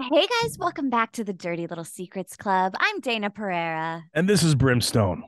Hey guys, welcome back to the Dirty Little Secrets Club. I'm Dayna Pereira. And this is Brimstone.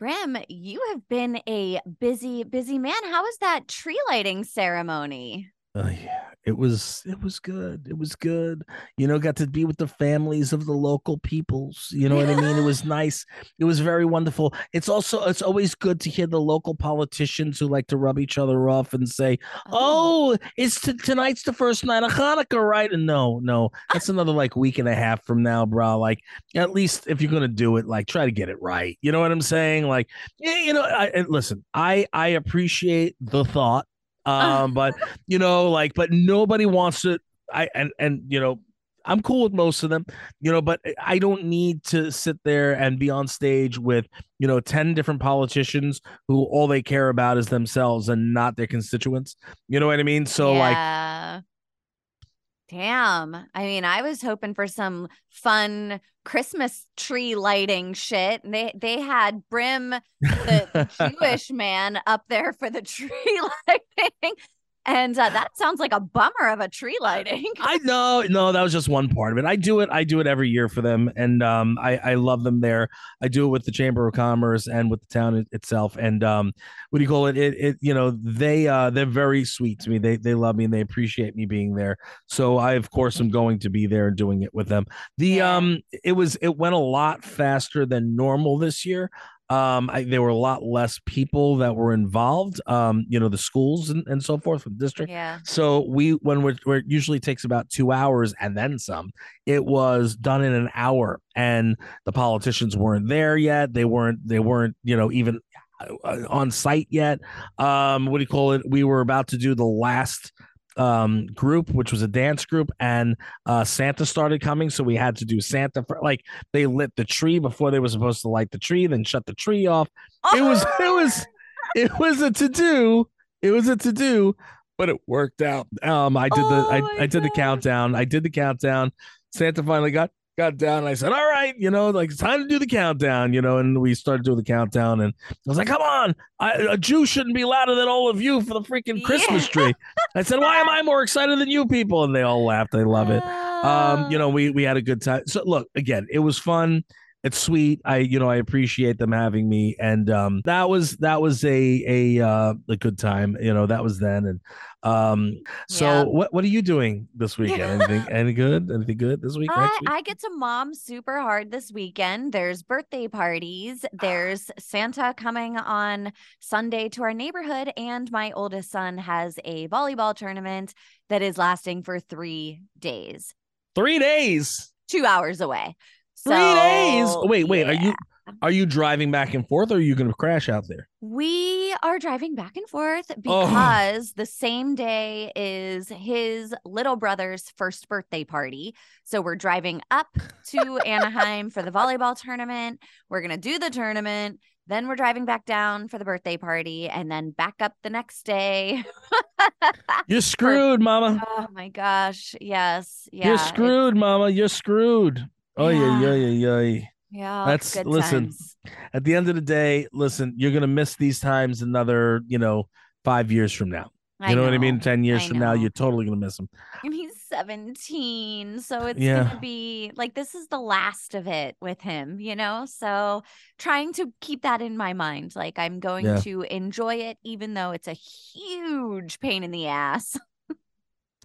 Brim, you have been a busy, busy man. How was that tree lighting ceremony? Uh, yeah, it was it was good. It was good. You know, got to be with the families of the local peoples. You know what I mean? It was nice. It was very wonderful. It's also it's always good to hear the local politicians who like to rub each other off and say, "Oh, it's t- tonight's the first night of Hanukkah, right?" And no, no, that's another like week and a half from now, bro. Like, at least if you're gonna do it, like try to get it right. You know what I'm saying? Like, yeah, you know, I, listen, I I appreciate the thought um but you know like but nobody wants to i and and you know i'm cool with most of them you know but i don't need to sit there and be on stage with you know 10 different politicians who all they care about is themselves and not their constituents you know what i mean so like yeah. Damn. I mean, I was hoping for some fun Christmas tree lighting shit. And They they had Brim, the Jewish man, up there for the tree lighting. And uh, that sounds like a bummer of a tree lighting. I know, no, that was just one part of it. I do it, I do it every year for them, and um, I I love them there. I do it with the Chamber of Commerce and with the town it- itself. And um, what do you call it? It it you know they uh they're very sweet to me. They they love me and they appreciate me being there. So I of course am going to be there and doing it with them. The um it was it went a lot faster than normal this year. Um, I, there were a lot less people that were involved. Um, you know, the schools and, and so forth from the district. Yeah. So we when we're, where it usually takes about two hours and then some, it was done in an hour, and the politicians weren't there yet. They weren't they weren't you know even uh, on site yet. Um, what do you call it? We were about to do the last um group which was a dance group and uh santa started coming so we had to do santa for like they lit the tree before they were supposed to light the tree then shut the tree off. It was it was it was a to do it was a to do but it worked out. Um i did the Oh I, I did the countdown i did the countdown. Santa finally got got down and i said all right you know like it's time to do the countdown you know and we started doing the countdown and i was like come on I, a jew shouldn't be louder than all of you for the freaking christmas Yeah. tree. I said why am i more excited than you people? And they all laughed. They love it. Um you know we we had a good time so look again it was fun it's sweet i you know i appreciate them having me and um that was that was a a uh a good time you know that was then and um so Yeah. what what are you doing this weekend anything any good anything good this week next week I get to mom super hard this weekend. There's birthday parties. There's Santa coming on Sunday to our neighborhood. And my oldest son has a volleyball tournament that is lasting for three days, three days two hours away. Three days So, wait wait are you are you driving back and forth or are you gonna crash out there We are driving back and forth Oh. because the same day is his little brother's first birthday party. So we're driving up to Anaheim for the volleyball tournament. We're going to do the tournament. Then we're driving back down for the birthday party and then back up the next day. you're screwed mama oh my gosh. Yes. Yeah. you're screwed mama you're screwed oh yeah yeah Yeah. yeah yeah. That's- good listen, times. at the end of the day, listen, you're gonna miss these times another, you know, five years from now. You know, what I mean? Ten years I from now, you're totally gonna miss them. And he's 17. So it's Yeah. to be like, this is the last of it with him, you know? So trying to keep that in my mind. Like, I'm going Yeah. to enjoy it, even though it's a huge pain in the ass.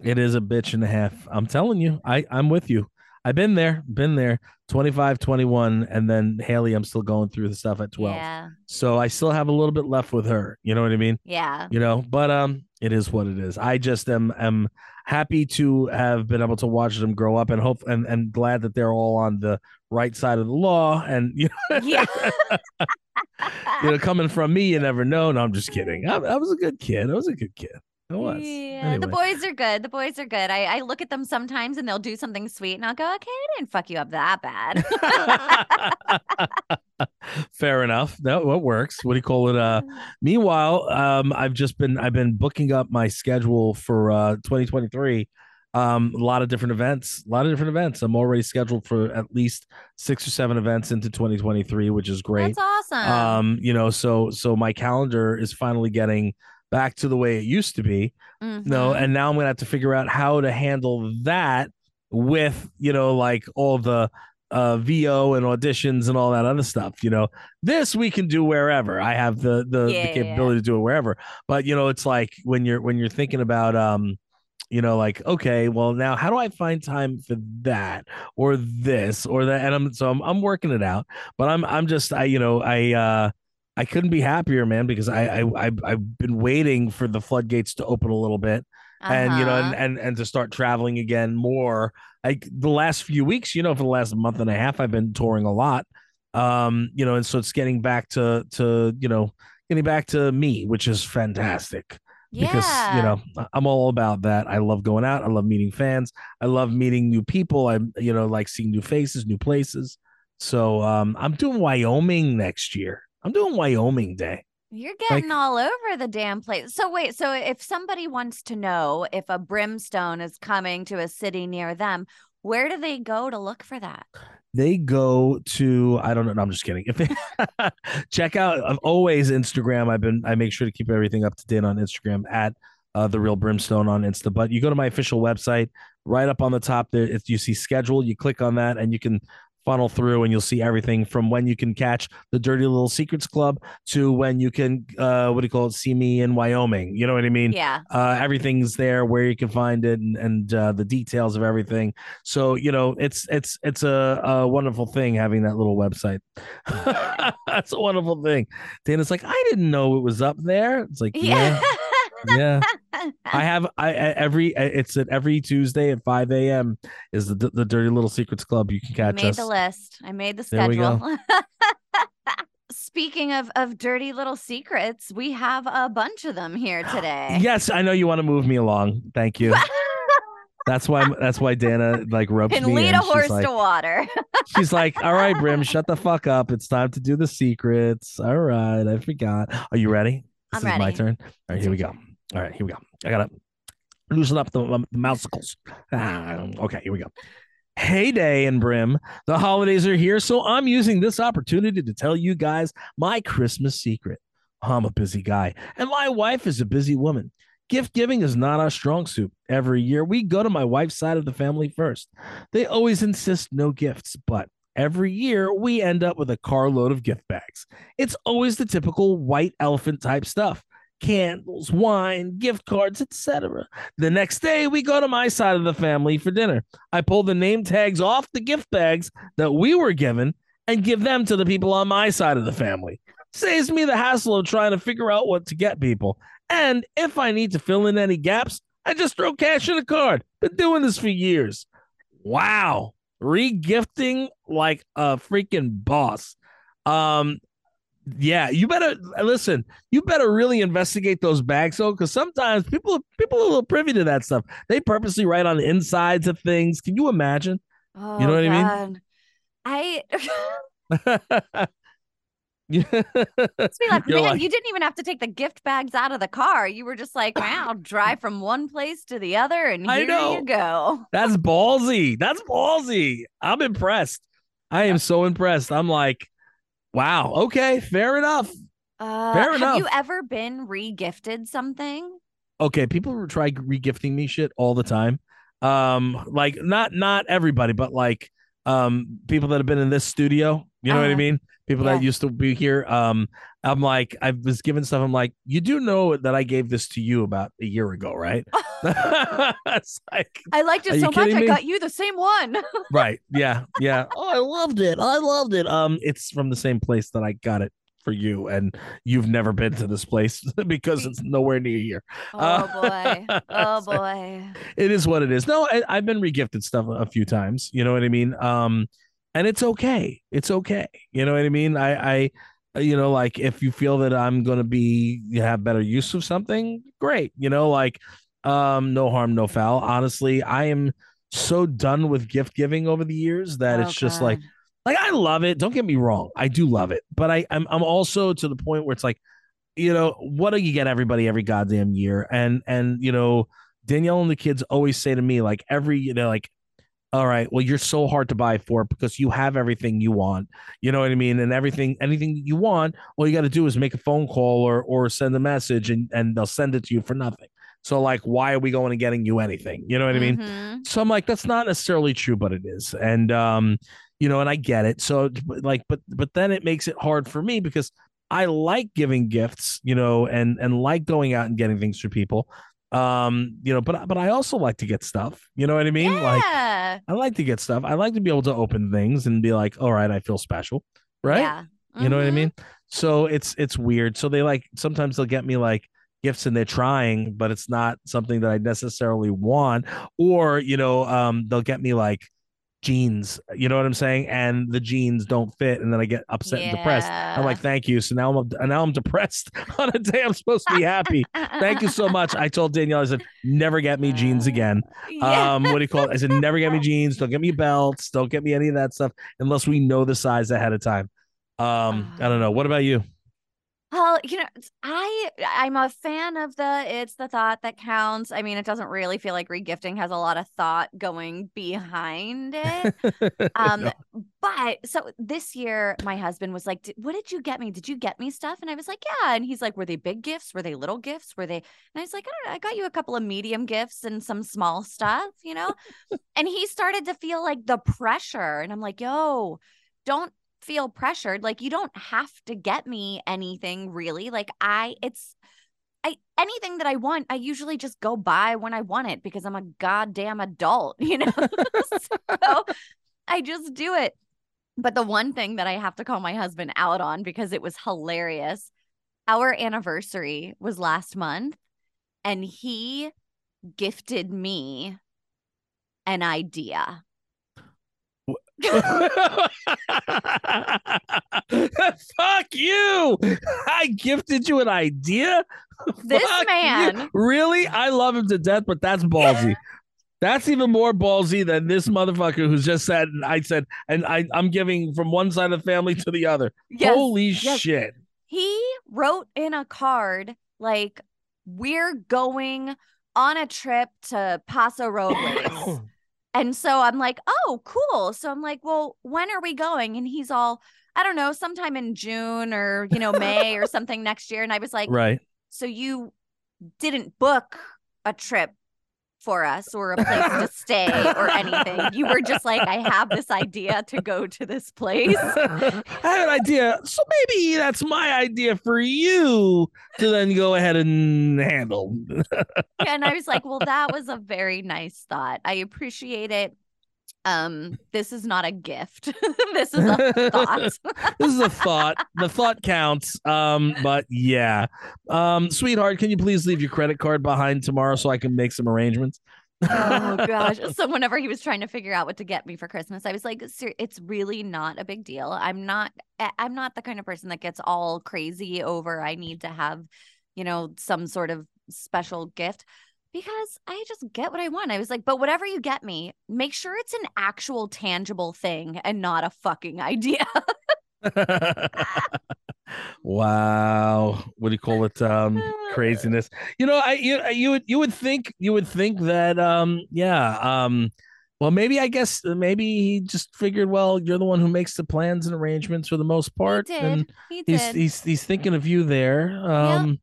It is a bitch and a half. I'm telling you, I I'm with you. I've been there, been there. 25, 21, and then Haley, I'm still going through the stuff at 12. Yeah. So I still have a little bit left with her. You know what I mean? Yeah. You know, but um, it is what it is. I just am am happy to have been able to watch them grow up and hope and, and glad that they're all on the right side of the law. And you know, Yeah. you know, coming from me, you never know. No, I'm just kidding. I, I was a good kid. I was a good kid. It was. Yeah, the boys are good. The boys are good. I, I look at them sometimes and they'll do something sweet and I'll go, okay, I didn't fuck you up that bad. Fair enough. That what works. What do you call it? Uh meanwhile, um I've just been I've been booking up my schedule for uh 2023. Um a lot of different events, a lot of different events. I'm already scheduled for at least 6 or 7 events into 2023, which is great. That's awesome. Um you know, so so my calendar is finally getting back to the way it used to be. No, Mhm. and now I'm gonna have to figure out how to handle that with you know like all the uh VO and auditions and all that other stuff. You know, this we can do wherever. I have the the, Yeah, the yeah, capability to do it wherever. But you know, it's like when you're when you're thinking about um you know like okay well now how do i find time for that or this or that and i'm so i'm, I'm working it out but i'm i'm just i you know i uh i couldn't be happier man because i i I've, I've been waiting for the floodgates to open a little bit and you know and, Uh-huh. and and to start traveling again more. Like the last few weeks you know for the last month and a half i've been touring a lot. Um you know and so it's getting back to to you know getting back to me which is fantastic Yeah. because you know I- i'm all about that. I love going out. I love meeting fans. I love meeting new people. I'm you know like seeing new faces new places. So um i'm doing wyoming next year i'm doing wyoming day You're getting all over the damn place. So wait, so if somebody wants to know if a brimstone is coming to a city near them, where do they go to look for that? they go to I don't know. No, I'm just kidding. If they check out I've always Instagram, I've been I make sure to keep everything up to date on Instagram at uh, the real brimstone on Insta. But you go to my official website, right up on the top there, if you see schedule, you click on that and you can funnel through and you'll see everything from when you can catch the Dirty Little Secrets Club to when you can uh what do you call it, see me in Wyoming. You know what I mean? Yeah. uh, everything's there where you can find it and, and uh, the details of everything so you know it's it's it's a, a wonderful thing having that little website that's a wonderful thing dayna's like i didn't know it was up there it's like Yeah. yeah yeah i have i every it's at every tuesday at 5 a.m is the the dirty little secrets club you can catch I made us the list. I made the There we go. schedule. Speaking of of dirty little secrets, we have a bunch of them here today. yes i know you want to move me along thank you that's why that's why dayna like rubs and me lead in. a horse like, to water. She's like, "All right, Brim, shut the fuck up. It's time to do the secrets." All right, I forgot. Are you ready? This I'm is my turn. All right, here we go. All right, here we go. I gotta loosen up the, um, the mousicles. Ah, okay, here we go. Hey Dayna Brim, the holidays are here, so I'm using this opportunity to tell you guys my Christmas secret. I'm a busy guy, and my wife is a busy woman. Gift giving is not our strong suit. Every year we go to my wife's side of the family first. They always insist no gifts, but every year we end up with a carload of gift bags. It's always the typical white elephant type stuff candles, wine, gift cards, etc. The next day we go to my side of the family for dinner. I pull the name tags off the gift bags that we were given and give them to the people on my side of the family. Saves me the hassle of trying to figure out what to get people. And if I need to fill in any gaps, I just throw cash in a card. Been doing this for years. Wow. Regifting like a freaking boss. Um, yeah, you better listen. You better really investigate those bags, though, because sometimes people people are a little privy to that stuff. They purposely write on the insides of things. Can you imagine? Oh, know what I mean? I Yeah. Like, like- you didn't even have to take the gift bags out of the car. You were just like, wow, drive from one place to the other, and I here know. you go. That's ballsy. That's ballsy. I'm impressed. I am uh, so impressed. I'm like, wow. Okay, fair enough. Uh, Fair have you ever been re-gifted something? okay people try regifting me shit all the time um like not not everybody but like um people that have been in this studio you know what i Uh, mean people yeah. that used to be here um i'm like i was given stuff i'm like you do know that i gave this to you about a year ago right it's like I liked it so much. kidding I got you the same one. right yeah yeah oh i loved it i loved it um it's from the same place that i got it for you and you've never been to this place because it's nowhere near here oh Uh, boy. Oh boy. it is what it is. No, I, I've been regifted stuff a few times. You know what I mean? Um, and it's okay. It's okay. You know what I mean? I, I, you know, like if you feel that I'm to be you have better use of something, great. You know, like um, no harm, no foul. Honestly, I am so done with gift giving over the years that Oh, it's just like like I love it. Don't get me wrong, I do love it, but I I'm I'm also to the point where it's like, you know, what do you get everybody every goddamn year? And and you know, Danielle and the kids always say to me like every you know like. All right. Well, you're so hard to buy for because you have everything you want. You know what I mean? And everything, anything you want, all you got to do is make a phone call or or send a message, and and they'll send it to you for nothing. So like, why are we going and getting you anything? You know what I mean? Mhm. So I'm like, that's not necessarily true, but it is. And um, you know, and I get it. So like, but but then it makes it hard for me because I like giving gifts, you know, and and like going out and getting things for people. Um, you know, but but I also like to get stuff. You know what I mean? Like yeah. I like to get stuff. I like to be able to open things and be like, all right, I feel special. Right. Yeah. You know what I Mhm. mean? So it's it's weird. So they like sometimes they'll get me like gifts and they're trying, but it's not something that I necessarily want. Or, you know, um, they'll get me like jeans, you know what I'm saying? And the jeans don't fit, and then I get upset and depressed. I'm like, thank you. So now I'm now I'm depressed on a day I'm supposed to be happy. Thank you so much. I told Danielle, I said, never get me jeans again. Yeah. Um, what do you call it? I said, never get me jeans. Don't get me belts. Don't get me any of that stuff unless we know the size ahead of time. Um, I don't know. What about you? Well, you know, I I'm a fan of the it's the thought that counts. I mean, it doesn't really feel like regifting has a lot of thought going behind it. Um, No. but so this year my husband was like, "What did you get me? Did you get me stuff?" And I was like, "Yeah." And he's like, "Were they big gifts? Were they little gifts? Were they?" And I was like, "I don't know. I got you a couple of medium gifts and some small stuff, you know." and he started to feel like the pressure, and I'm like, "Yo, don't feel pressured. Like you don't have to get me anything really. Like I, it's." I anything that I want, I usually just go buy when I want it because I'm a goddamn adult, you know. so I just do it. But the one thing that I have to call my husband out on because it was hilarious. Our anniversary was last month and he gifted me an idea. Fuck you! I gifted you an idea. This Fuck you. man- really? I love him to death, but that's ballsy. That's even more ballsy than this motherfucker who's just said. I said, and I, I'm giving from one side of the family to the other. Yes, Holy yes. shit! He wrote in a card like we're going on a trip to Paso Robles. And so I'm like, oh, cool. So I'm like, well, when are we going? And he's all, I don't know, sometime in June or, you know, May or something next year. And I was like, right. so you didn't book a trip for us or a place to stay or anything. You were just like, I have this idea to go to this place. I have an idea. So maybe that's my idea for you to then go ahead and handle. and I was like, well, that was a very nice thought. I appreciate it. Um, this is not a gift. this is a thought. this is a thought. The thought counts. Um, but yeah. Um, sweetheart, can you please leave your credit card behind tomorrow so I can make some arrangements? oh gosh. So whenever he was trying to figure out what to get me for Christmas, I was like, "Ser- it's really not a big deal. I'm not I'm not the kind of person that gets all crazy over I need to have, you know, some sort of special gift because I just get what I want. I was like, but whatever you get me, make sure it's an actual tangible thing and not a fucking idea. wow. What do you call it? Um, craziness. You know, I you you would you would think you would think that um yeah um well maybe I guess uh, maybe he just figured well you're the one who makes the plans and arrangements for the most part he and he he's he's he's thinking of you there um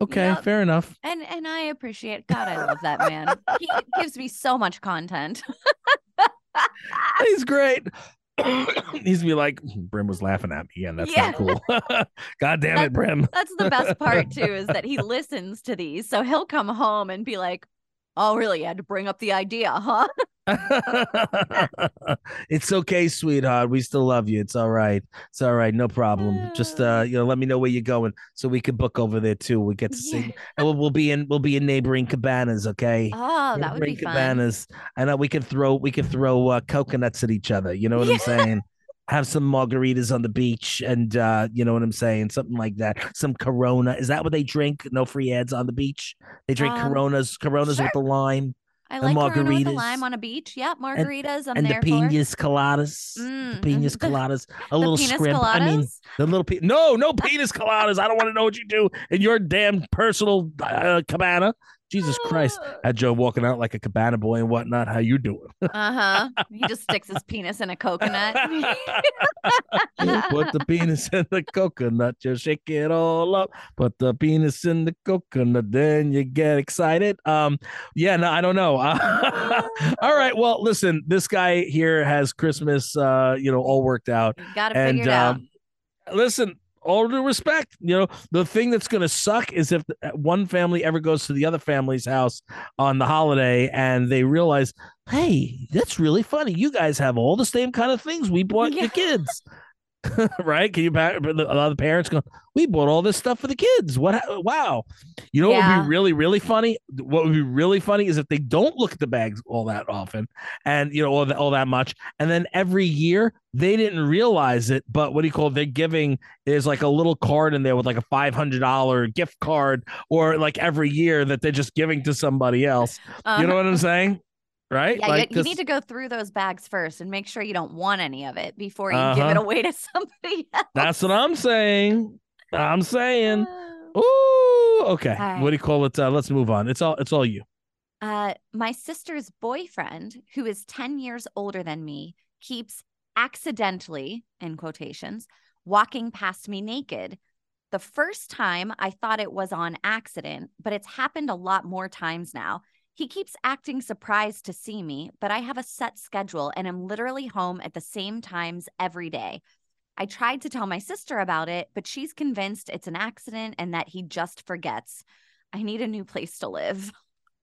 okay Yep. fair enough and and I appreciate God, I love that man. he gives me so much content. he's great he's be like Brim was laughing at me and that's Yeah. not cool god damn it Brim That's the best part too, is that he listens to these. So he'll come home and be like, Oh, really? You had to bring up the idea, huh? it's okay, sweetheart. We still love you. It's all right. It's all right. No problem. Just uh, you know, let me know where you're going so we can book over there too. We get to Yeah. see, and we'll, we'll be in we'll be in neighboring cabanas. Okay. Oh, that would be Neighboring fun. cabanas. I know we can throw we can throw uh, coconuts at each other. You know what Yeah. I'm saying? have some margaritas on the beach and uh you know what i'm saying something like that some corona is that what they drink no free ads on the beach they drink Um, coronas coronas sure. with the lime I And like Corona with the margaritas. lime on a beach. Yep, margaritas. I'm and the for. pinas coladas the Mm, pinas mhm. coladas a little scrimp i mean the little pe- no no penis coladas i don't want to know what you do in your damn personal uh, cabana jesus christ had joe walking out like a cabana boy and whatnot how you doing Uh huh. He just sticks his penis in a coconut. Put the penis in the coconut, you shake it all up. Put the penis in the coconut, then you get excited. Um, yeah, no, I don't know. all right, well, listen, this guy here has Christmas, uh, you know, all worked out, Got to figure and it out. um, listen. All due respect, you know, the thing that's going to suck is if uh, one family ever goes to the other family's house on the holiday and they realize, hey, that's really funny. You guys have all the same kind of things we bought Yeah. your kids. right? Can you back a lot of the parents go, we bought all this stuff for the kids. What wow. You know what would be really, really funny? What would be really funny is if they don't look at the bags all that often and you know all, that all that much. And then every year they didn't realize it, but what do you call it? They're giving is like a little card in there with like a five hundred dollar gift card, or like every year that they're just giving to somebody else. Uh-huh. You know what I'm saying? Right? Yeah, like, you, you need to go through those bags first and make sure you don't want any of it before you give it Uh-huh. away to somebody else. that's what I'm saying. I'm saying. Oh. Ooh, okay. All What do you call it? Uh, let's move on. It's all it's all you. Uh, my sister's boyfriend, who is 10 years older than me, keeps accidentally, in quotations, walking past me naked. The first time I thought it was on accident, but it's happened a lot more times now. He keeps acting surprised to see me, but I have a set schedule and am literally home at the same times every day. I tried to tell my sister about it, but she's convinced it's an accident and that he just forgets. I need a new place to live.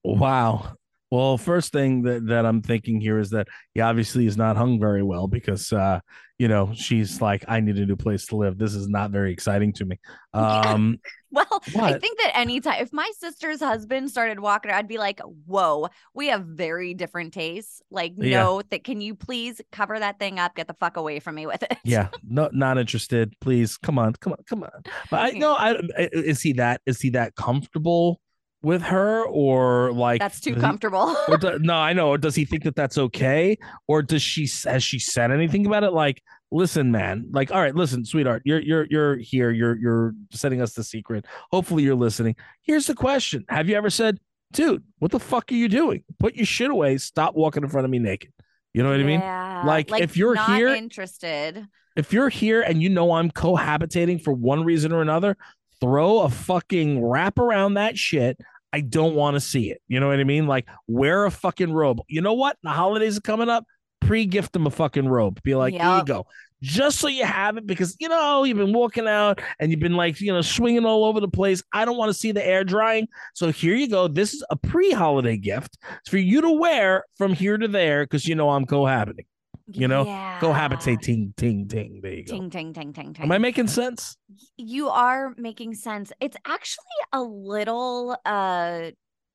Wow. Well, first thing that, that I'm thinking here is that he obviously is not hung very well because uh, you know, she's like, I need a new place to live. This is not very exciting to me. Um Well, I think that anytime if my sister's husband started walking, I'd be like, "Whoa, we have very different tastes. Like, Yeah. no, that can you please cover that thing up? Get the fuck away from me with it." yeah, no not interested. Please. Come on. Come on. Come on. But I Yeah. no, I I- is he that is he that comfortable with her or like that's too does he- comfortable. do, no, I know. Does he think that that's okay? Or does she has she said anything about it? Like, listen, man. Like, all right, listen, sweetheart. You're you're you're here. You're you're sending us the secret. Hopefully, you're listening. Here's the question: Have you ever said, dude, what the fuck are you doing? Put your shit away. Stop walking in front of me naked. You know what I mean? Yeah, Like, if you're not here- interested, If you're here and you know I'm cohabitating for one reason or another, throw a fucking wrap around that shit. I don't want to see it. You know what I mean? Like wear a fucking robe. You know what? The holidays are coming up. Pre-gift them a fucking robe. Be like, here you go. Just so you have it because you know you've been walking out and you've been like you know swinging all over the place. I don't want to see the air drying. So here you go. This is a pre-holiday gift. It's for you to wear from here to there because you know I'm cohabiting. You know, yeah. Cohabitate, ting, ting, ting. There you go. Ting ting ting ting ting. Am I making sense? you are making sense. It's actually a little uh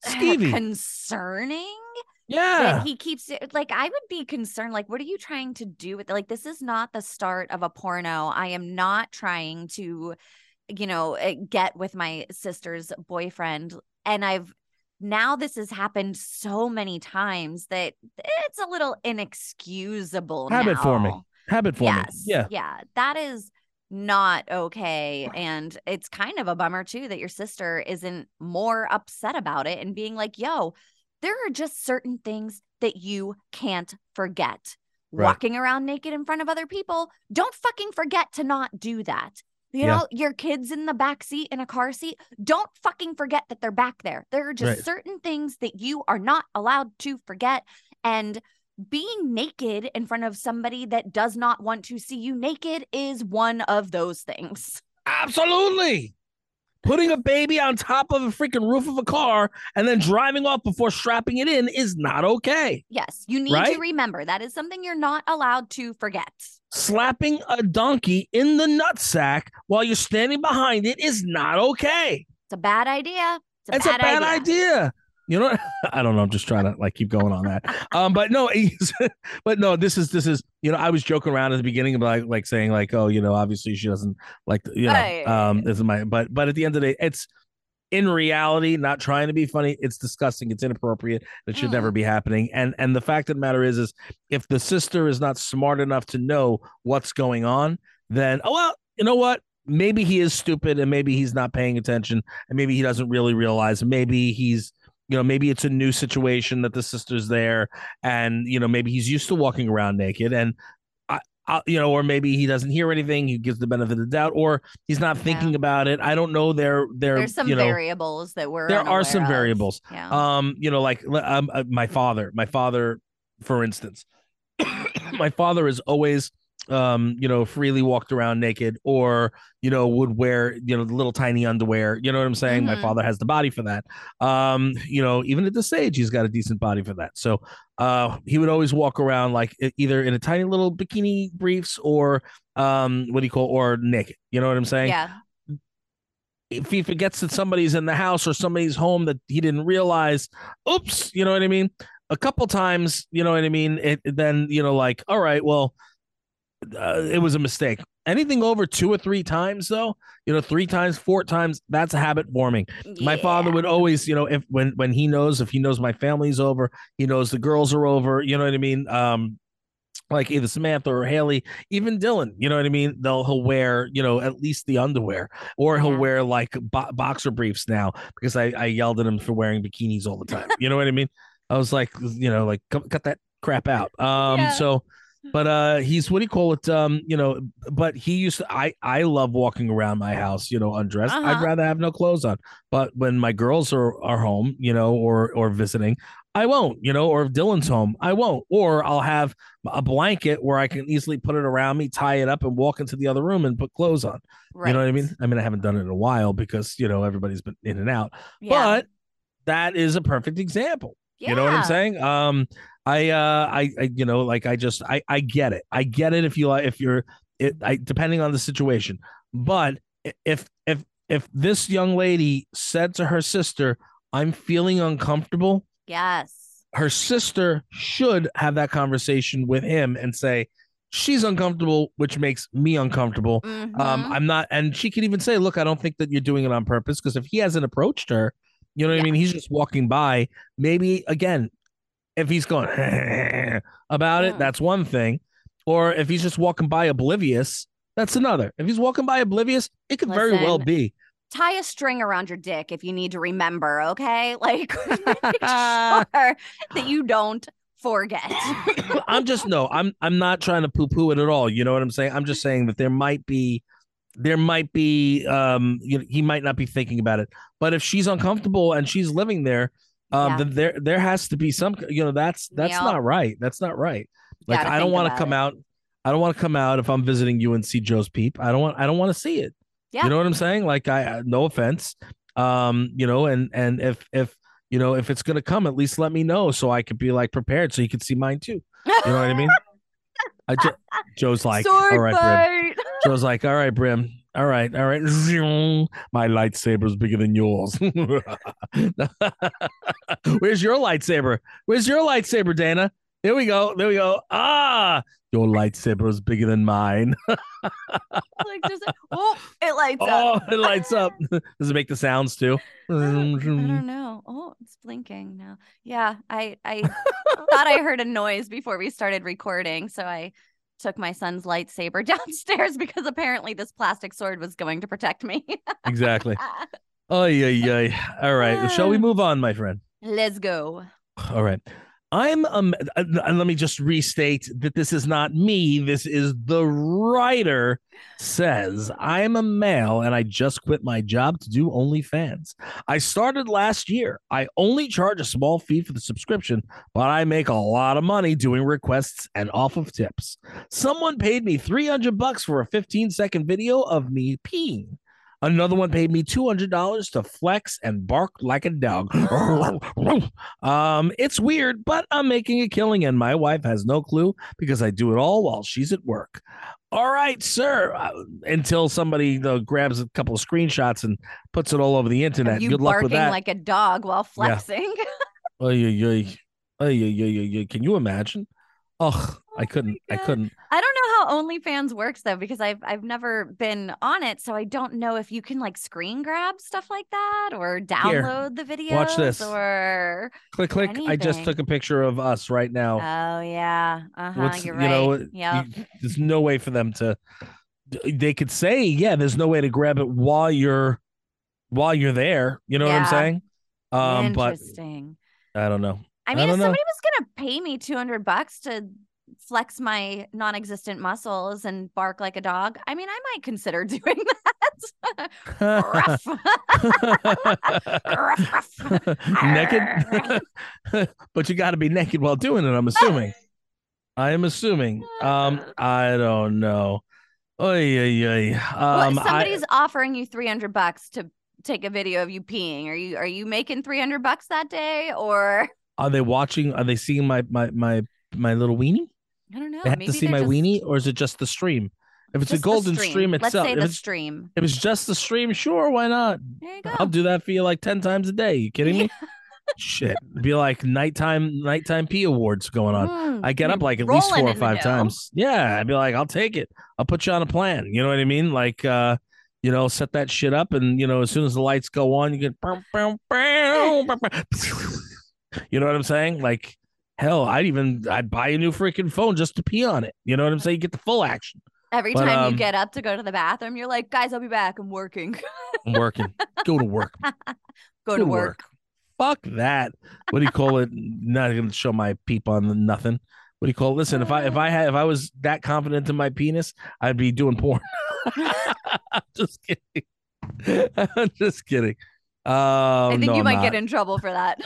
Skeevy. concerning. Yeah. that he keeps it like I would be concerned like what are you trying to do with like this is not the start of a porno I am not trying to you know eh, get with my sister's boyfriend and I've now this has happened so many times that it's a little inexcusable Habit forming. now. Habit forming. yes Yeah. yeah that is not okay and it's kind of a bummer too that your sister isn't more upset about it and being like yo there are just certain things that you can't forget Right. walking around naked in front of other people don't fucking forget to not do that you Yeah. know your kids in the back seat in a car seat don't fucking forget that they're back there there are just Right. certain things that you are not allowed to forget and being naked in front of somebody that does not want to see you naked is one of those things. Absolutely. Putting a baby on top of a freaking roof of a car and then driving off before strapping it in is not okay. Yes, you need Right? to remember that is something you're not allowed to forget. Slapping a donkey in the nutsack while you're standing behind it is not okay. It's a bad idea. It's a It's bad, a bad idea. You know, I don't know. I'm just trying to like keep going on that. Um, but no, but no, this is this is you know, I was joking around at the beginning about like like saying like, oh, you know, obviously she doesn't like you know, Right. um, this is my but but at the end of the day, it's in reality not trying to be funny. It's disgusting. It's inappropriate. It should Mm. never be happening. And and the fact of the matter is, is if the sister is not smart enough to know what's going on, then oh well, you know what? Maybe he is stupid and maybe he's not paying attention and maybe he doesn't really realize. Maybe he's you know maybe it's a new situation that the sister's there and you know maybe he's used to walking around naked and I, I you know or maybe he doesn't hear anything he gives the benefit of the doubt or he's not thinking about it i don't know they're they're There's some you know variables that we're there are some of. variables Yeah. um you know like um, uh, my father my father for instance my father is always um you know freely walked around naked or you know would wear you know little tiny underwear you know what i'm saying my Mhm. father has the body for that um you know even at this age he's got a decent body for that so uh he would always walk around like either in a tiny little bikini briefs or um what do you call or naked you know what i'm saying yeah. if he forgets that somebody's in the house or somebody's home that he didn't realize, oops, you know what I mean? A couple times, you know what I mean? It then, you know, like, all right, well, uh, it was a mistake. Anything over two or three times, though, you know, three times, four times, that's a habit forming. My father would always, you know, if when when he knows if he knows my family's over, he knows the girls are over, you know what I mean? Um, like either Samantha or Haley, even Dylan, you know what I mean? They'll he'll wear, you know, at least the underwear, or he'll Yeah. wear like bo- boxer briefs now because I I yelled at him for wearing bikinis all the time. You know what I mean? I was like, you know, like cut, cut that crap out. Um, Yeah. so. But uh, he's what do you call it? Um, you know, but he used to. I I love walking around my house, you know, undressed. I'd Uh-huh. rather have no clothes on. But when my girls are are home, you know, or or visiting, I won't, you know, or if Dylan's home, I won't. Or I'll have a blanket where I can easily put it around me, tie it up, and walk into the other room and put clothes on. You know what I mean? I mean, I haven't done it in a while because, you know, everybody's been in and out. Yeah. But that is a perfect example. You know what I'm saying? Um, I, uh, I, I, you know, like I just, I, I get it. I get it if you if you're, it, I, depending on the situation. But if, if, if this young lady said to her sister, "I'm feeling uncomfortable," Yes. her sister should have that conversation with him and say, "She's uncomfortable, which makes me uncomfortable." Um, Mhm. I'm not, and she could even say, "Look, I don't think that you're doing it on purpose." Because if he hasn't approached her, you know what I mean. He's just walking by. Maybe again, if he's going about it, that's one thing. Or if he's just walking by oblivious, that's another. If he's walking by oblivious, it could very well be. Tie a string around your dick if you need to remember, okay? Like make sure that you don't forget. I'm just no, I'm I'm not trying to poo-poo it at all. You know what I'm saying? I'm just saying that there might be there might be um you know, he might not be thinking about it. But if she's uncomfortable and she's living there, um Yeah. then there there has to be some you know that's that's Yep. not right. That's not right. Like I don't want to come it. out I don't want to come out if I'm visiting you and see Joe's peep. I don't want I don't want to see it. Yeah. You know what I'm saying? Like I no offense. Um, you know, and and if if you know if it's gonna come, at least let me know so I could be like prepared so you could see mine too. You know what I mean? I Joe's like, Sword all right, Brim. Joe's like, all right, Brim. All right, all right. My lightsaber's bigger than yours. Where's your lightsaber? Where's your lightsaber, Dayna? There we go. There we go. Ah, your lightsaber is bigger than mine. like just oh, it lights Oh, up. it lights up. Does it make the sounds too? I don't, I don't know. Oh, it's blinking now. Yeah, I I thought I heard a noise before we started recording, so I took my son's lightsaber downstairs because apparently this plastic sword was going to protect me. Exactly. Oh yeah, yeah. All right. Shall we move on, my friend? Let's go. All right. I'm um and let me just restate that this is not me. This is the writer says I'm a male and I just quit my job to do OnlyFans. I started last year. I only charge a small fee for the subscription, but I make a lot of money doing requests and off of tips. Someone paid me 300 bucks for a 15 second video of me peeing. Another one paid me $200 to flex and bark like a dog. um, it's weird, but I'm making a killing, and my wife has no clue because I do it all while she's at work. All right, sir. Uh, until somebody uh, grabs a couple of screenshots and puts it all over the internet. You Good luck barking with that. like a dog while flexing. Yeah, yeah. Oh yeah, yeah, yeah, yeah. Can you imagine? Oh I couldn't. I couldn't. I don't know how OnlyFans works though, because I've I've never been on it, so I don't know if you can like screen grab stuff like that or download the videos. watch this. Or Click, click. I just took a picture of us right now. oh yeah, uh huh. You're you know? yeah. there's no way for them to. They could say, yeah. There's no way to grab it while you're, while you're there. You know what I'm saying? Um, but Interesting. I don't know. I I mean, if don't know. somebody was gonna pay me two hundred bucks to flex my non-existent muscles and bark like a dog, I mean, I might consider doing that. Ruff. Ruff, ruff. naked, but you got to be naked while doing it. I'm assuming. I am assuming. Um, I don't know. Oy, oy, oy. Well, Um, I, somebody's offering you 300 bucks to take a video of you peeing. Are you are you making 300 bucks that day or are they watching? Are they seeing my my my my little weenie? I don't know. They have maybe to see my just- weenie, or is it just the stream? If it's just a golden stream, itself, Let's say if the it's, stream. if it's just the stream, sure, why not? There you go. I'll do that for you like ten times a day. You kidding me? Shit, It'd be like nighttime nighttime P awards going on. Mm, I get up like at least four or five times. Yeah, I'd be like, I'll take it. I'll put you on a plan. You know what I mean? Like, uh, you know, set that shit up, and you know, as soon as the lights go on, you get, you know what I'm saying? Like, hell, I'd even I'd buy a new freaking phone just to pee on it. You know what I'm saying? You get the full action. Every But, time um, you get up to go to the bathroom, you're like, guys, I'll be back. I'm working. I'm working. go to work. go to work. Fuck that. What do you call it? Not gonna show my peep on the nothing. What do you call it? Listen, if I if I had if I was that confident in my penis, I'd be doing porn. I'm just kidding. I'm just kidding. Um, I think no, you I'm might get in trouble for that.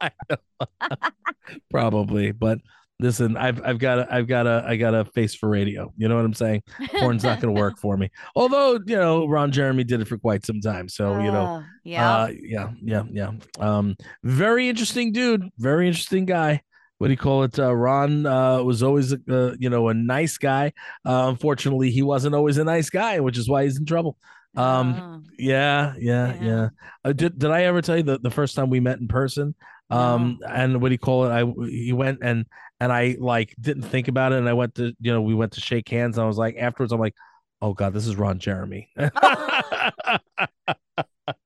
Probably, but listen, I've I've got a I've got a I got a face for radio. You know what I'm saying? Porn's not going to work for me. Although you know Ron Jeremy did it for quite some time, so you know Oh, yeah. uh, yeah, yeah, yeah. Um, very interesting dude. Very interesting guy. What do you call it? Uh, Ron uh, was always, uh, you know, a nice guy. Uh, unfortunately, he wasn't always a nice guy, which is why he's in trouble. Um, Oh, yeah, yeah, yeah. Yeah. Uh, did did I ever tell you the, the first time we met in person? Um, and what do you call it? I he went and and I like didn't think about it, and I went to you know we went to shake hands, and I was like afterwards, I'm like, oh god, this is Ron Jeremy.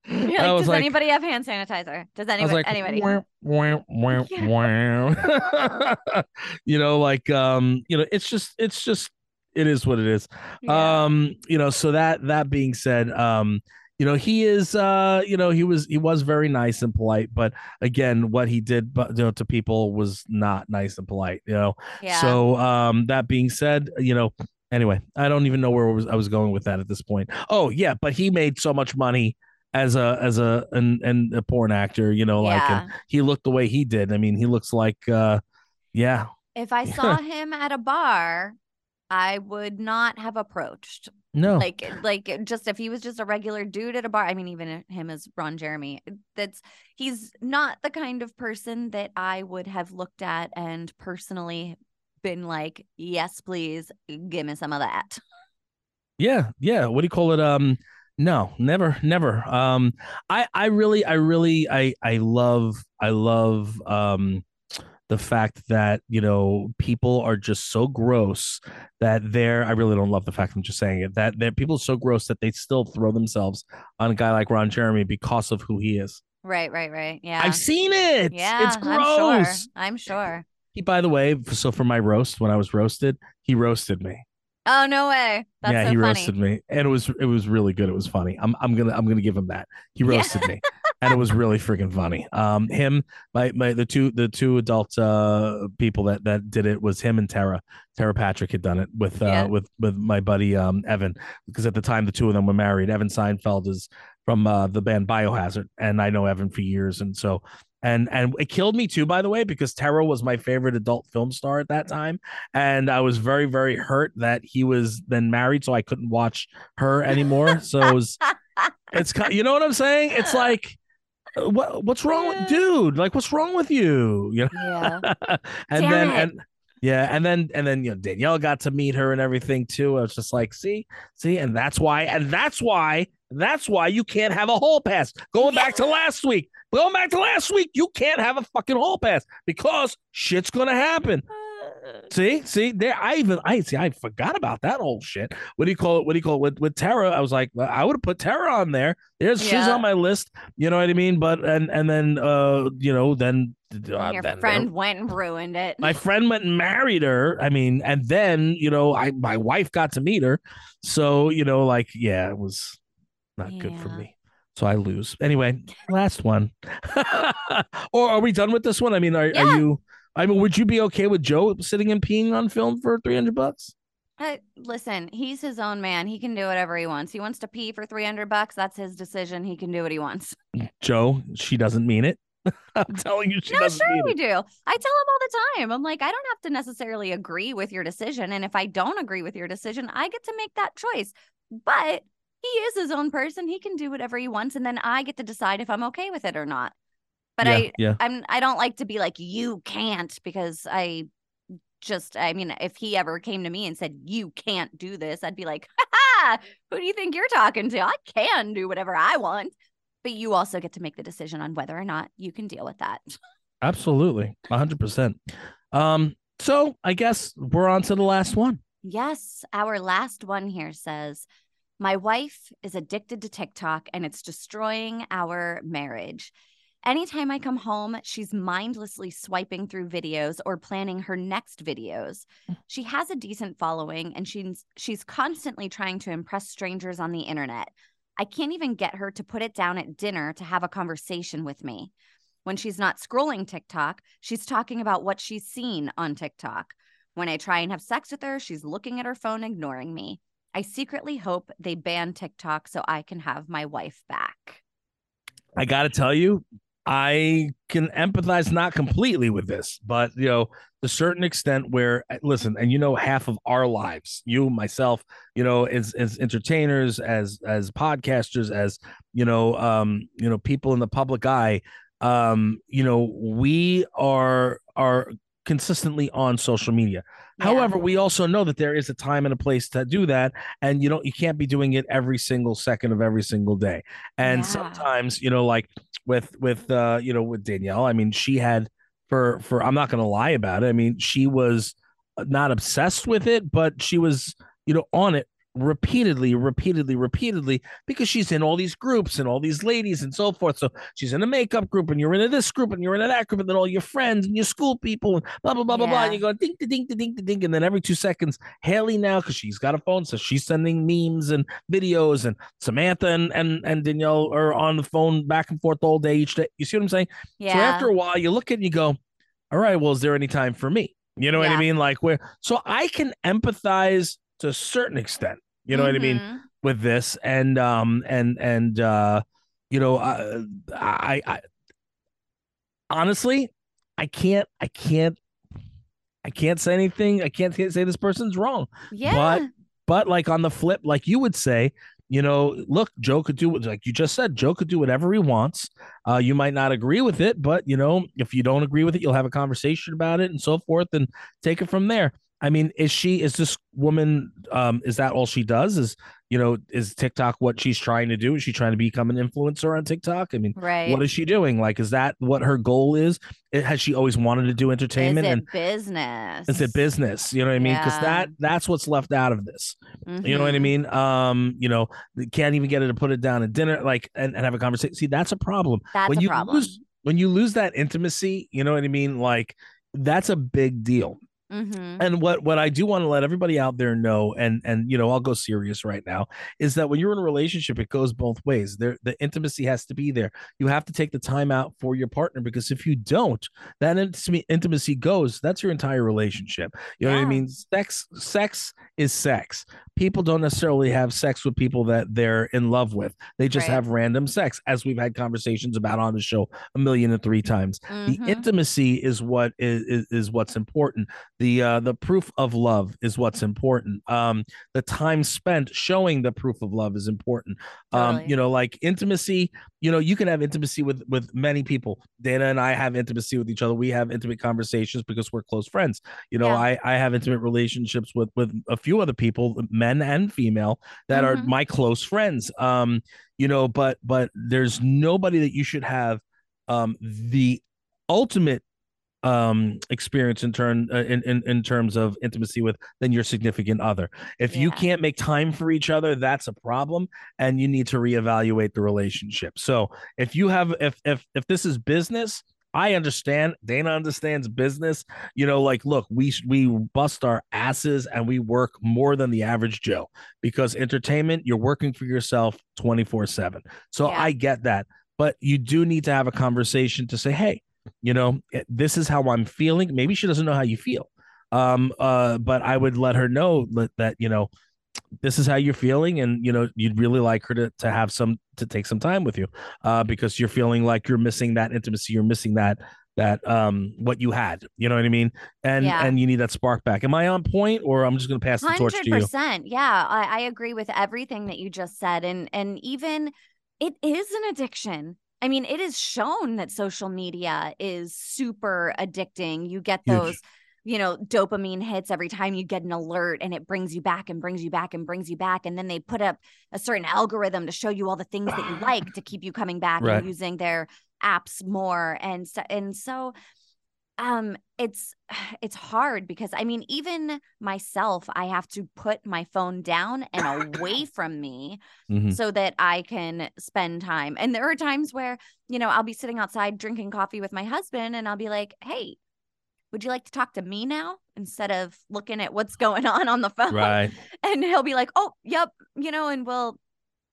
You're like, does like, anybody have hand sanitizer? Does I was anybody? like, anybody? "Wah, wah, wah, wah." you know, like um, you know, it's just it's just it is what it is. Yeah. Um, you know, so that that being said, um, you know, he is uh, you know, he was he was very nice and polite, but again, what he did but you know to people was not nice and polite, you know. yeah. So um that being said, you know, anyway, I don't even know where I was, I was going with that at this point. Oh, yeah, but he made so much money as a as a and and a porn actor, you know, like yeah. he looked the way he did. I mean, he looks like uh yeah. if I saw him at a bar, I would not have approached. No. Like, like just if he was just a regular dude at a bar. I mean, even him as Ron Jeremy. That's he's not the kind of person that I would have looked at and personally been like, yes, please, give me some of that. Yeah, yeah. What do you call it? Um, no, never, never. Um, I, I really, I really, I, I love, I love, um, the fact that you know people are just so gross that they're. I really don't love the fact I'm just saying it that that people are so gross that they still throw themselves on a guy like Ron Jeremy because of who he is. Right, right, right. Yeah. I've seen it. yeah, it's I'm sure. gross. I'm sure. He, by the way, so for my roast when I was roasted, he roasted me. Oh no way. That's yeah, so he funny. roasted me, and it was it was really good. It was funny. I'm I'm gonna I'm gonna give him that. He Yeah. roasted me, and it was really freaking funny. Um, him, my my the two the two adult uh people that that did it was him and Tera. Tera Patrick had done it with uh Yeah. with with my buddy um Evan because at the time the two of them were married. Evan Seinfeld is from uh the band Biohazard, and I know Evan for years, and so. And and it killed me too, by the way, because Tera was my favorite adult film star at that time and I was very very hurt that he was then married, so I couldn't watch her anymore. So it was, it's you know what I'm saying? It's like, what what's wrong with dude? Like, what's wrong with you? You Yeah. and Damn then it. and yeah, and then and then you know Danielle got to meet her and everything too. I was just like, see, see, and that's why, and that's why, that's why you can't have a hall pass. Going back to last week, Going back to last week, you can't have a fucking hall pass because shit's gonna happen. Uh, See, see, there. I even I see. I forgot about that old shit. What do you call it? What do you call it? With with Tera, I was like, I would have put Tera on there. There's she's on my list. You know what I mean? But and and then uh, you know, then uh, Your then friend went and ruined it. my friend went and married her. I mean, and then you know, I my wife got to meet her. So you know, like, yeah, it was not good for me. So I lose. Anyway, last one. or are we done with this one? I mean, are, Yeah. are you? I mean, would you be okay with Joe sitting and peeing on film for three hundred bucks? Uh, listen, he's his own man. He can do whatever he wants. He wants to pee for 300 bucks. That's his decision. He can do what he wants. Joe, she doesn't mean it. I'm telling you, she no, doesn't sure we do. I tell him all the time. I'm like, I don't have to necessarily agree with your decision. And if I don't agree with your decision, I get to make that choice. But he is his own person. He can do whatever he wants. And then I get to decide if I'm okay with it or not. But yeah, I, yeah. I'm I don't like to be like you can't because I just I mean if he ever came to me and said you can't do this I'd be like ha who do you think you're talking to I can do whatever I want but you also get to make the decision on whether or not you can deal with that Absolutely, hundred percent. Um, so I guess we're on to the last one. yes our last one here says my wife is addicted to TikTok and it's destroying our marriage Anytime I come home, she's mindlessly swiping through videos or planning her next videos. Mm. She has a decent following and she's she's constantly trying to impress strangers on the internet. I can't even get her to put it down at dinner to have a conversation with me. When she's not scrolling TikTok, she's talking about what she's seen on TikTok. When I try and have sex with her, she's looking at her phone, ignoring me. I secretly hope they ban TikTok so I can have my wife back. I got to tell you, I can empathize not completely with this, but you know, to a certain extent where uh, listen, and you know, half of our lives, you, myself, you know, as as entertainers, as as podcasters, as you know, um, you know, people in the public eye, um, you know, we are are consistently on social media. Yeah. However, we also know that there is a time and a place to do that, and you don't you can't be doing it every single second of every single day. And Yeah. sometimes, you know, like with with uh, you know, with Danielle, I mean, she had for for I'm not going to lie about it. I mean, she was not obsessed with it, but she was, you know, on it repeatedly, repeatedly, repeatedly because she's in all these groups and all these ladies and so forth. So she's in a makeup group and you're in this group and you're in that group and then all your friends and your school people and blah blah blah blah blah. And you go ding ding ding ding ding and then every two seconds, Haley now because she's got a phone, so she's sending memes and videos and Samantha and and and Danielle are on the phone back and forth all day each day. You see what I'm saying? Yeah. So after a while, you look at it and you go, all right, well, is there any time for me? You know what I mean? Like where so I can empathize to a certain extent. You know what I mean Mhm. with this, and um and and uh you know uh, I I honestly I can't I can't I can't say anything. I can't say this person's wrong. Yeah. But but like on the flip, like you would say, you know, look, Joe could do what, like you just said, Joe could do whatever he wants. Uh, you might not agree with it, but you know, if you don't agree with it, you'll have a conversation about it and so forth, and take it from there. I mean, is she is this woman? Um, is that all she does? Is you know, is TikTok what she's trying to do? Is she trying to become an influencer on TikTok? I mean, right. what is she doing? Like, is that what her goal is? It, has she always wanted to do Is entertainment? it and business? is it business? You know what I mean? Because Yeah. that that's what's left out of this. You know what I Mhm. mean? Um, you know, can't even get her to put it down at dinner, like and, and have a conversation. See, that's a problem. That's when a you problem. lose when you lose that intimacy, you know what I mean? Like that's a big deal. Mhm. And what what I do want to let everybody out there know, and and you know, I'll go serious right now, is that when you're in a relationship, it goes both ways. There, the intimacy has to be there. You have to take the time out for your partner because if you don't, that intimacy intimacy goes. That's your entire relationship. You know what I mean? Sex, sex is sex. People don't necessarily have sex with people that they're in love with. They just Right. have random sex, as we've had conversations about on the show a million and three times the Mhm. intimacy is what is, is is what's important the uh the proof of love is what's important um the time spent showing the proof of love is important um Totally. you know like intimacy you know you can have intimacy with with many people dayna and i have intimacy with each other we have intimate conversations because we're close friends you know Yeah. i i have intimate relationships with with a few other people men and female that are Mhm. my close friends. Um you know but but there's nobody that you should have um the ultimate um experience in turn uh, in, in in terms of intimacy with than your significant other. If you can't make time for each other that's a problem and you need to reevaluate the relationship. So if you have if if if this is business i understand dayna understands business. You know like look we we bust our asses and we work more than the average joe because entertainment you're working for yourself 24 7 so Yeah. i get that but you do need to have a conversation to say hey you know eh, this is how i'm feeling. Maybe she doesn't know how you feel um uh but i would let her know that, that you know this is how you're feeling and you know you'd really like her to, to have some to take some time with you uh because you're feeling like you're missing that intimacy you're missing that that um what you had you know what i mean and Yeah. and you need that spark back am i on point or i'm just going to pass the torch to you. Yeah, I, I agree with everything that you just said, and and even it is an addiction. I mean, it is shown that social media is super addicting. You get Huge. You know, dopamine hits every time you get an alert, and it brings you back and brings you back and brings you back. And then they put up a certain algorithm to show you all the things that you like to keep you coming back Right. and using their apps more. And so, and so um it's it's hard because i mean even myself i have to put my phone down and away from me Mhm. so that i can spend time and there are times where you know i'll be sitting outside drinking coffee with my husband and i'll be like hey would you like to talk to me now? Instead of looking at what's going on on the phone. Right. And he'll be like oh yep you know and we'll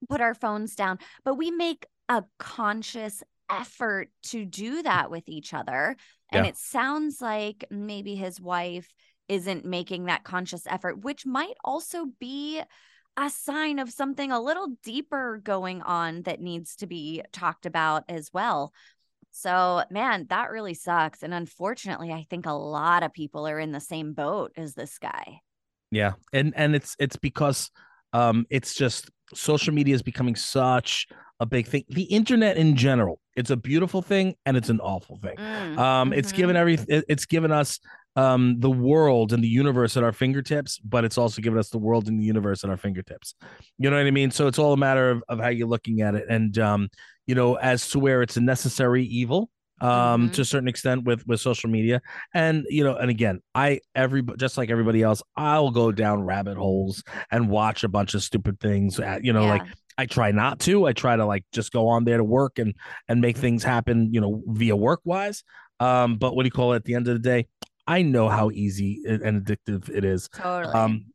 put our phones down. But we make a conscious effort to do that with each other. And Yeah. it sounds like maybe his wife isn't making that conscious effort which might also be a sign of something a little deeper going on that needs to be talked about as well so man that really sucks and unfortunately i think a lot of people are in the same boat as this guy Yeah, and and it's it's because um it's just social media is becoming such a big thing. The internet in general, it's a beautiful thing and it's an awful thing. Mm, Um, it's mhm. given every it's given us um the world and the universe at our fingertips, but it's also given us the world and the universe at our fingertips. You know what I mean? So it's all a matter of, of how you're looking at it, and um, you know, as to where it's a necessary evil. Um, Mhm. to a certain extent with with social media, and you know, and again, I every just like everybody else, I'll go down rabbit holes and watch a bunch of stupid things. At, you know, like I try not to. I try to like just go on there to work and and make things happen, you know, via work wise. Um, but what do you call it? At the end of the day, I know how easy and and addictive it is. totally Um,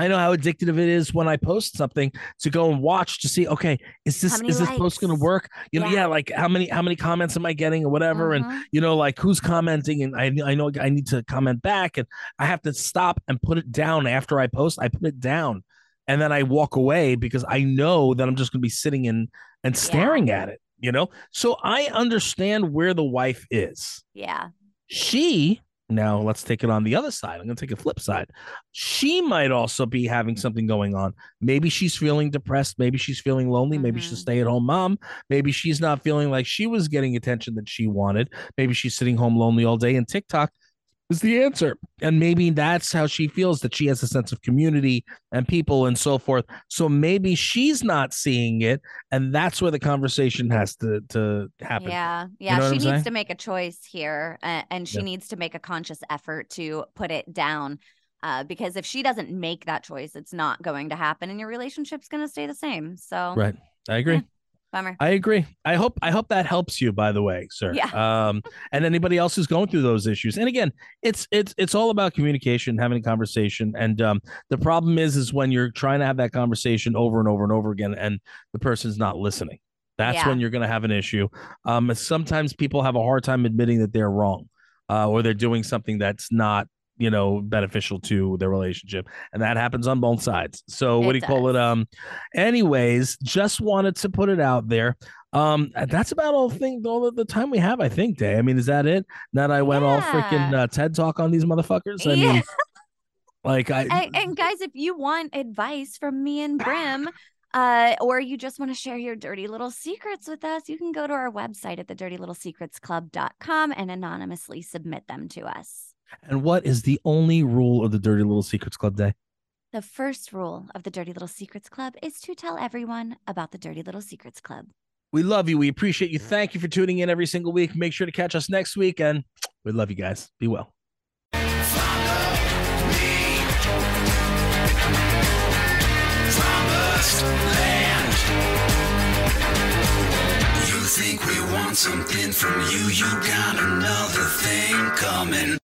I know how addictive it is when I post something to go and watch to see, okay, is this is this post going to work? You know, Yeah. yeah, like how many how many comments am I getting or whatever, and Mhm. you know, like who's commenting, and I I know I need to comment back, and I have to stop and put it down after I post. I put it down, and then I walk away because I know that I'm just going to be sitting in and staring at it. You know, so I understand where the wife is yeah she now let's take it on the other side. I'm going to take a flip side. She might also be having something going on. Maybe she's feeling depressed. Maybe she's feeling lonely. Maybe she's a Mhm. stay-at-home mom. Maybe she's not feeling like she was getting attention that she wanted. Maybe she's sitting home lonely all day. And tiktok is the answer and maybe that's how she feels that she has a sense of community and people and so forth so maybe she's not seeing it and that's where the conversation has to to happen Yeah, yeah. know she needs saying? to make a choice here, uh, and she Yeah. needs to make a conscious effort to put it down. Uh, because if she doesn't make that choice, it's not going to happen, and your relationship's going to stay the same. So, right i agree Yeah. Bummer. I agree. I hope I hope that helps you. By the way, sir. Yeah. Um, and anybody else who's going through those issues. And again, it's it's it's all about communication, having a conversation. And um, the problem is, is when you're trying to have that conversation over and over and over again, and the person's not listening. That's Yeah. when you're going to have an issue. Um, sometimes people have a hard time admitting that they're wrong, uh, or they're doing something that's not you know beneficial to their relationship and that happens on both sides. So what do you call it um anyways just wanted to put it out there. Um that's about all thing all the, time we have i think day. I mean is that it? That i went all freaking uh, ted talk on these motherfuckers? I Yeah. mean like i and, and guys, if you want advice from me and Brim, uh, or you just want to share your dirty little secrets with us, you can go to our website at thedirtylittlesecretsclub.com and anonymously submit them to us. And what is the only rule of the dirty little secrets club day The first rule of the Dirty Little Secrets Club is to tell everyone about the Dirty Little Secrets Club. We love you. We appreciate you. Thank you for tuning in every single week. Make sure to catch us next week. And we love you guys. Be well. You think we want something from you? You got another thing coming.